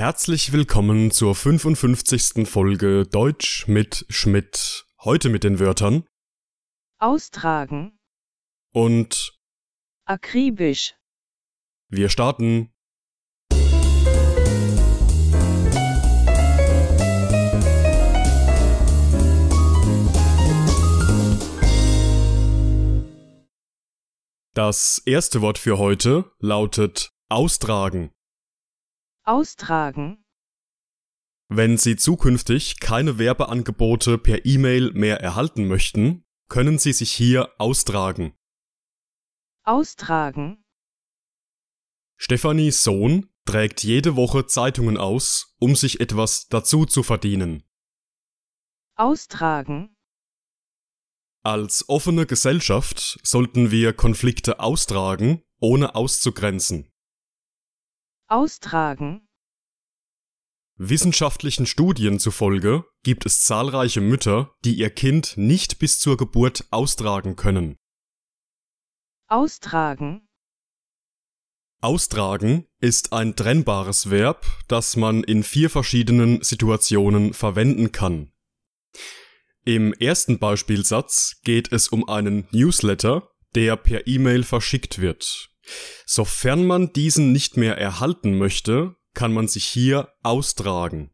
Herzlich willkommen zur 55. Folge Deutsch mit Schmidt. Heute mit den Wörtern austragen, und akribisch, wir starten. Das erste Wort für heute lautet austragen. Austragen, Wenn Sie zukünftig keine Werbeangebote per E-Mail mehr erhalten möchten, können Sie sich hier austragen. austragen, Stephanies Sohn trägt jede Woche Zeitungen aus, um sich etwas dazu zu verdienen. austragen, Als offene Gesellschaft sollten wir Konflikte austragen, ohne auszugrenzen. Austragen, Wissenschaftlichen Studien zufolge gibt es zahlreiche Mütter, die ihr Kind nicht bis zur Geburt austragen können. austragen, Austragen ist ein trennbares Verb, das man in vier verschiedenen Situationen verwenden kann. Im ersten Beispielsatz geht es um einen Newsletter, der per E-Mail verschickt wird. Sofern man diesen nicht mehr erhalten möchte, kann man sich hier austragen.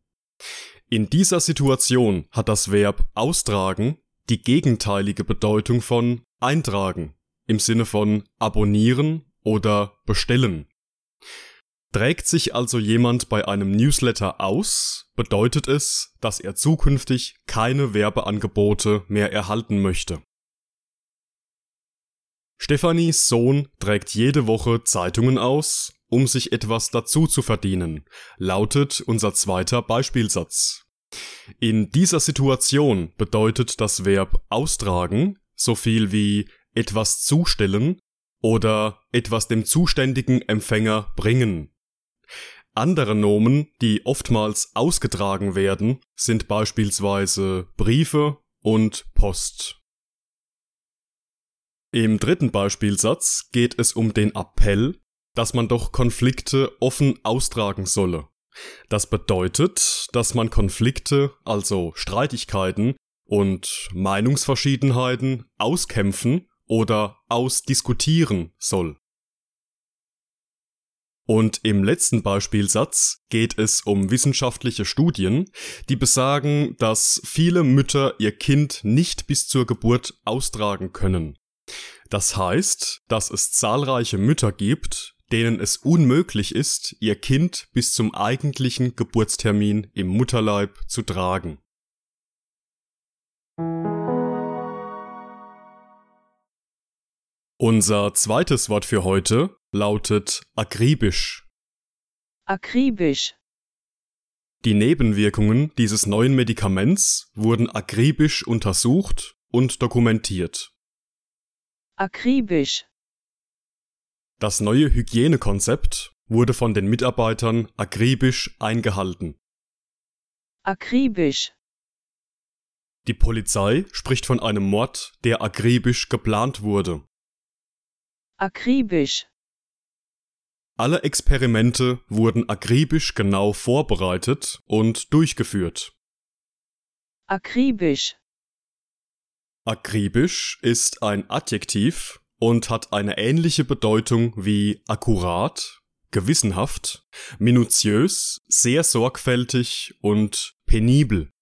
In dieser Situation hat das Verb austragen die gegenteilige Bedeutung von eintragen im Sinne von abonnieren oder bestellen. Trägt sich also jemand bei einem Newsletter aus, bedeutet es, dass er zukünftig keine Werbeangebote mehr erhalten möchte. Stephanies Sohn trägt jede Woche Zeitungen aus, um sich etwas dazu zu verdienen, lautet unser zweiter Beispielsatz. In dieser Situation bedeutet das Verb austragen so viel wie etwas zustellen oder etwas dem zuständigen Empfänger bringen. Andere Nomen, die oftmals ausgetragen werden, sind beispielsweise Briefe und Post. Im dritten Beispielsatz geht es um den Appell, dass man doch Konflikte offen austragen solle. Das bedeutet, dass man Konflikte, also Streitigkeiten und Meinungsverschiedenheiten auskämpfen oder ausdiskutieren soll. Und im letzten Beispielsatz geht es um wissenschaftliche Studien, die besagen, dass viele Mütter ihr Kind nicht bis zur Geburt austragen können. Das heißt, dass es zahlreiche Mütter gibt, denen es unmöglich ist, ihr Kind bis zum eigentlichen Geburtstermin im Mutterleib zu tragen. Unser zweites Wort für heute lautet akribisch. akribisch, Die Nebenwirkungen dieses neuen Medikaments wurden akribisch untersucht und dokumentiert. Akribisch, Das neue Hygienekonzept wurde von den Mitarbeitern akribisch eingehalten. akribisch, Die Polizei spricht von einem Mord, der akribisch geplant wurde. akribisch, Alle Experimente wurden akribisch genau vorbereitet und durchgeführt. akribisch, Akribisch ist ein Adjektiv und hat eine ähnliche Bedeutung wie akkurat, gewissenhaft, minutiös, sehr sorgfältig und penibel.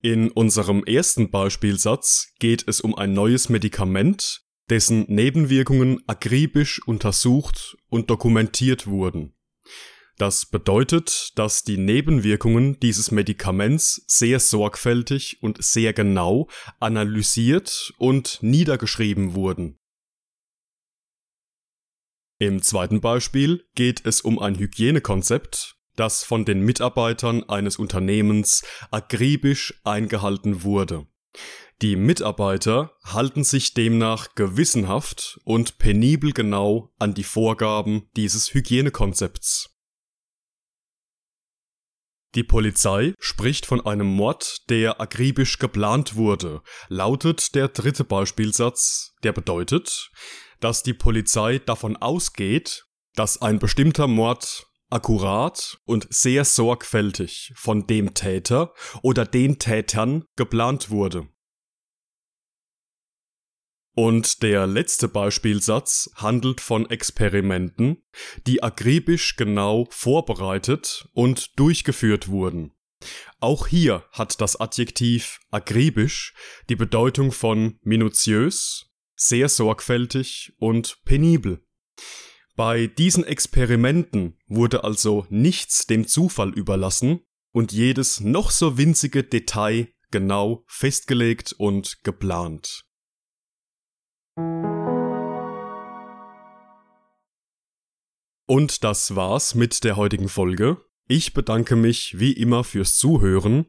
In unserem ersten Beispielsatz geht es um ein neues Medikament, dessen Nebenwirkungen akribisch untersucht und dokumentiert wurden. Das bedeutet, dass die Nebenwirkungen dieses Medikaments sehr sorgfältig und sehr genau analysiert und niedergeschrieben wurden. Im zweiten Beispiel geht es um ein Hygienekonzept, das von den Mitarbeitern eines Unternehmens akribisch eingehalten wurde. Die Mitarbeiter halten sich demnach gewissenhaft und penibel genau an die Vorgaben dieses Hygienekonzepts. Die Polizei spricht von einem Mord, der akribisch geplant wurde, lautet der dritte Beispielsatz, der bedeutet, dass die Polizei davon ausgeht, dass ein bestimmter Mord akkurat und sehr sorgfältig von dem Täter oder den Tätern geplant wurde. Und der letzte Beispielsatz handelt von Experimenten, die akribisch genau vorbereitet und durchgeführt wurden. Auch hier hat das Adjektiv akribisch die Bedeutung von minutiös, sehr sorgfältig und penibel. Bei diesen Experimenten wurde also nichts dem Zufall überlassen und jedes noch so winzige Detail genau festgelegt und geplant. Und das war's mit der heutigen Folge. Ich bedanke mich wie immer fürs Zuhören.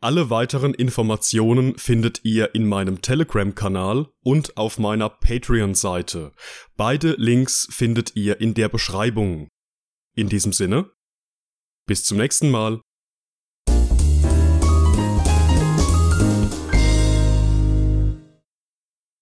Alle weiteren Informationen findet ihr in meinem Telegram-Kanal und auf meiner Patreon-Seite. Beide Links findet ihr in der Beschreibung. In diesem Sinne, bis zum nächsten Mal.